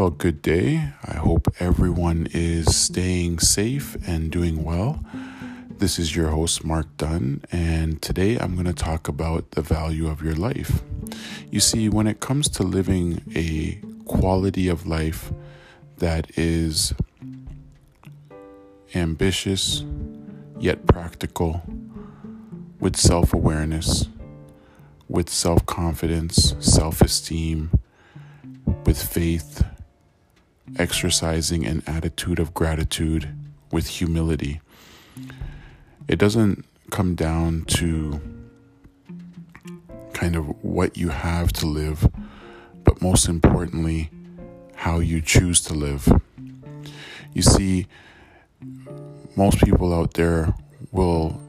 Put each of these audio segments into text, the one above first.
Well, good day. I hope everyone is staying safe and doing well. This is your host, Mark Dunn, and today I'm going to talk about the value of your life. You see, when it comes to living a quality of life that is ambitious yet practical, with self awareness, with self confidence, self esteem, with faith, exercising an attitude of gratitude with humility. It doesn't come down to kind of what you have to live, but most importantly, how you choose to live. You see, most people out there will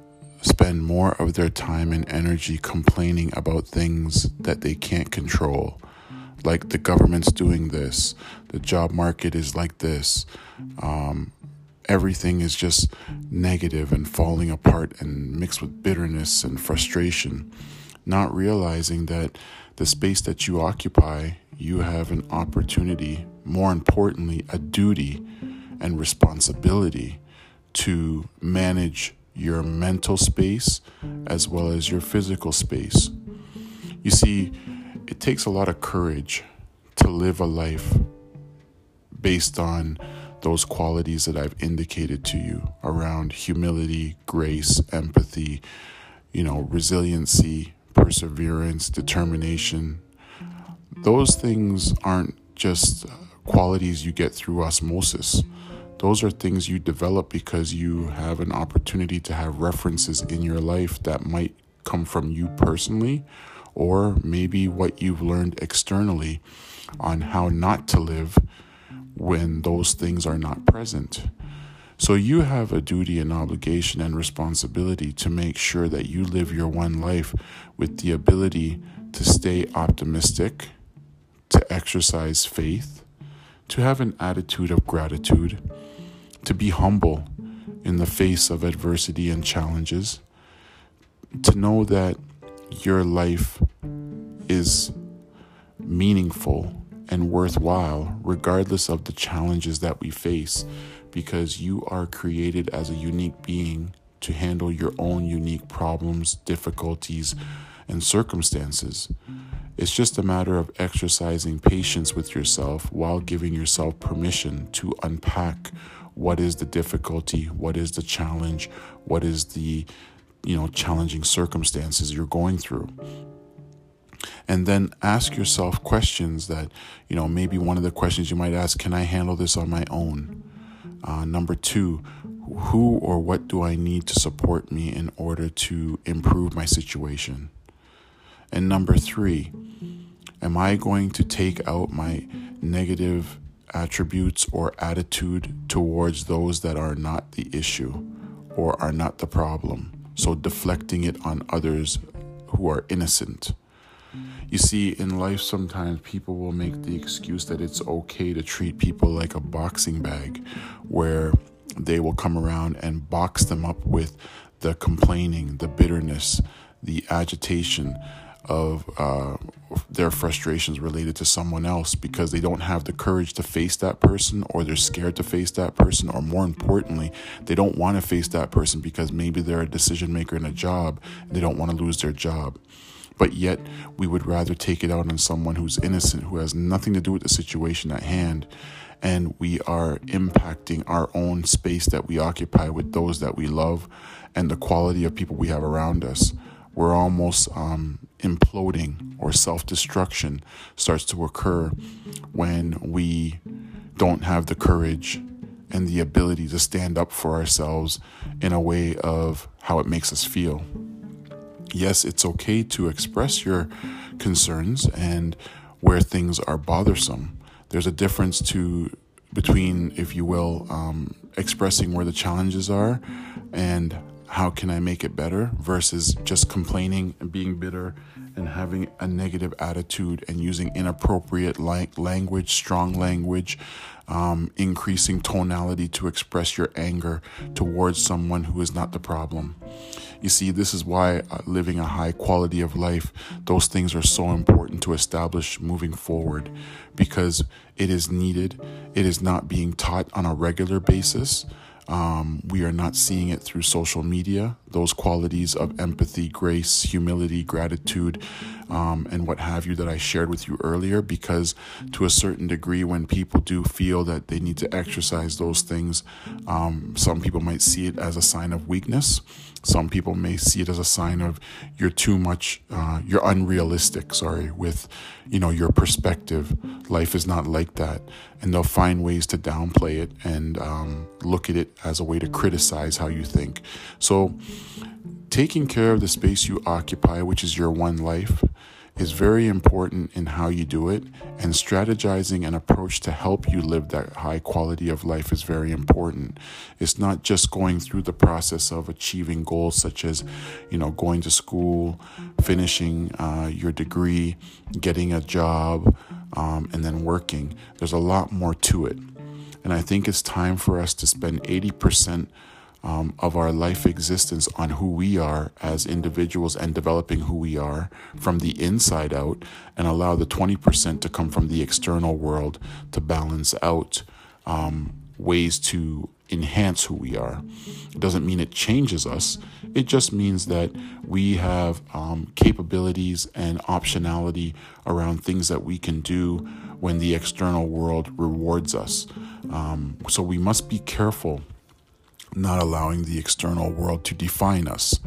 spend more of their time and energy complaining about things that they can't control like the government's doing this, the job market is like this. Um, everything is just negative and falling apart and mixed with bitterness and frustration, not realizing that the space that you occupy, you have an opportunity, more importantly, a duty and responsibility to manage your mental space as well as your physical space. You see, it takes a lot of courage to live a life based on those qualities that I've indicated to you around humility, grace, empathy, you know, resiliency, perseverance, determination. Those things aren't just qualities you get through osmosis. Those are things you develop because you have an opportunity to have references in your life that might come from you personally or maybe what you've learned externally on how not to live when those things are not present. So you have a duty and obligation and responsibility to make sure that you live your one life with the ability to stay optimistic, to exercise faith, to have an attitude of gratitude, to be humble in the face of adversity and challenges, to know that your life is meaningful and worthwhile, regardless of the challenges that we face, because you are created as a unique being to handle your own unique problems, difficulties, and circumstances. It's just a matter of exercising patience with yourself while giving yourself permission to unpack what is the difficulty, what is the challenge, what is the you know, challenging circumstances you're going through. And then ask yourself questions that, you know, maybe one of the questions you might ask can I handle this on my own? Uh, number two, who or what do I need to support me in order to improve my situation? And number three, am I going to take out my negative attributes or attitude towards those that are not the issue or are not the problem? So deflecting it on others who are innocent. You see, in life, sometimes people will make the excuse that it's okay to treat people like a boxing bag, where they will come around and box them up with the complaining, the bitterness, the agitation, of uh, their frustrations related to someone else because they don't have the courage to face that person or they're scared to face that person or more importantly they don't want to face that person because maybe they're a decision maker in a job and they don't want to lose their job. But yet we would rather take it out on someone who's innocent who has nothing to do with the situation at hand and we are impacting our own space that we occupy with those that we love and the quality of people we have around us. We're almost um, imploding or self destruction starts to occur when we don't have the courage and the ability to stand up for ourselves in a way of how it makes us feel. Yes, it's okay to express your concerns and where things are bothersome. There's a difference to between, if you will, um, expressing where the challenges are and how can I make it better versus just complaining and being bitter and having a negative attitude and using inappropriate language, strong language, um, increasing tonality to express your anger towards someone who is not the problem. You see, this is why uh, living a high quality of life, those things are so important to establish moving forward because it is needed. It is not being taught on a regular basis. Um, we are not seeing it through social media. Those qualities of empathy, grace, humility, gratitude, um, and what have you that I shared with you earlier, because to a certain degree, when people do feel that they need to exercise those things, um, some people might see it as a sign of weakness. Some people may see it as a sign of you're too much, uh, you're unrealistic, sorry, with, you know, your perspective. Life is not like that. And they'll find ways to downplay it and um, look at it as a way to criticize how you think. So, taking care of the space you occupy, which is your one life, is very important in how you do it, and strategizing an approach to help you live that high quality of life is very important. It's not just going through the process of achieving goals such as, you know, going to school, finishing uh, your degree, getting a job, um, and then working. There's a lot more to it. And I think it's time for us to spend 80% um, of our life existence on who we are as individuals and developing who we are from the inside out and allow the 20% to come from the external world to balance out um, ways to enhance who we are. It doesn't mean it changes us, it just means that we have um, capabilities and optionality around things that we can do when the external world rewards us. Um, so we must be careful not allowing the external world to define us.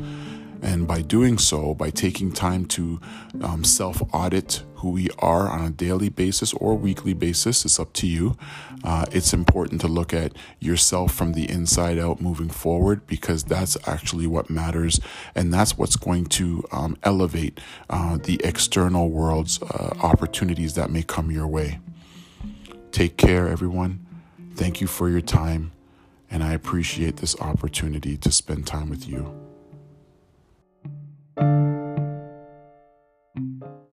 And by doing so, by taking time to um, self audit who we are on a daily basis or weekly basis, it's up to you. Uh, it's important to look at yourself from the inside out moving forward because that's actually what matters. And that's what's going to um, elevate uh, the external world's uh, opportunities that may come your way. Take care, everyone. Thank you for your time and I appreciate this opportunity to spend time with you.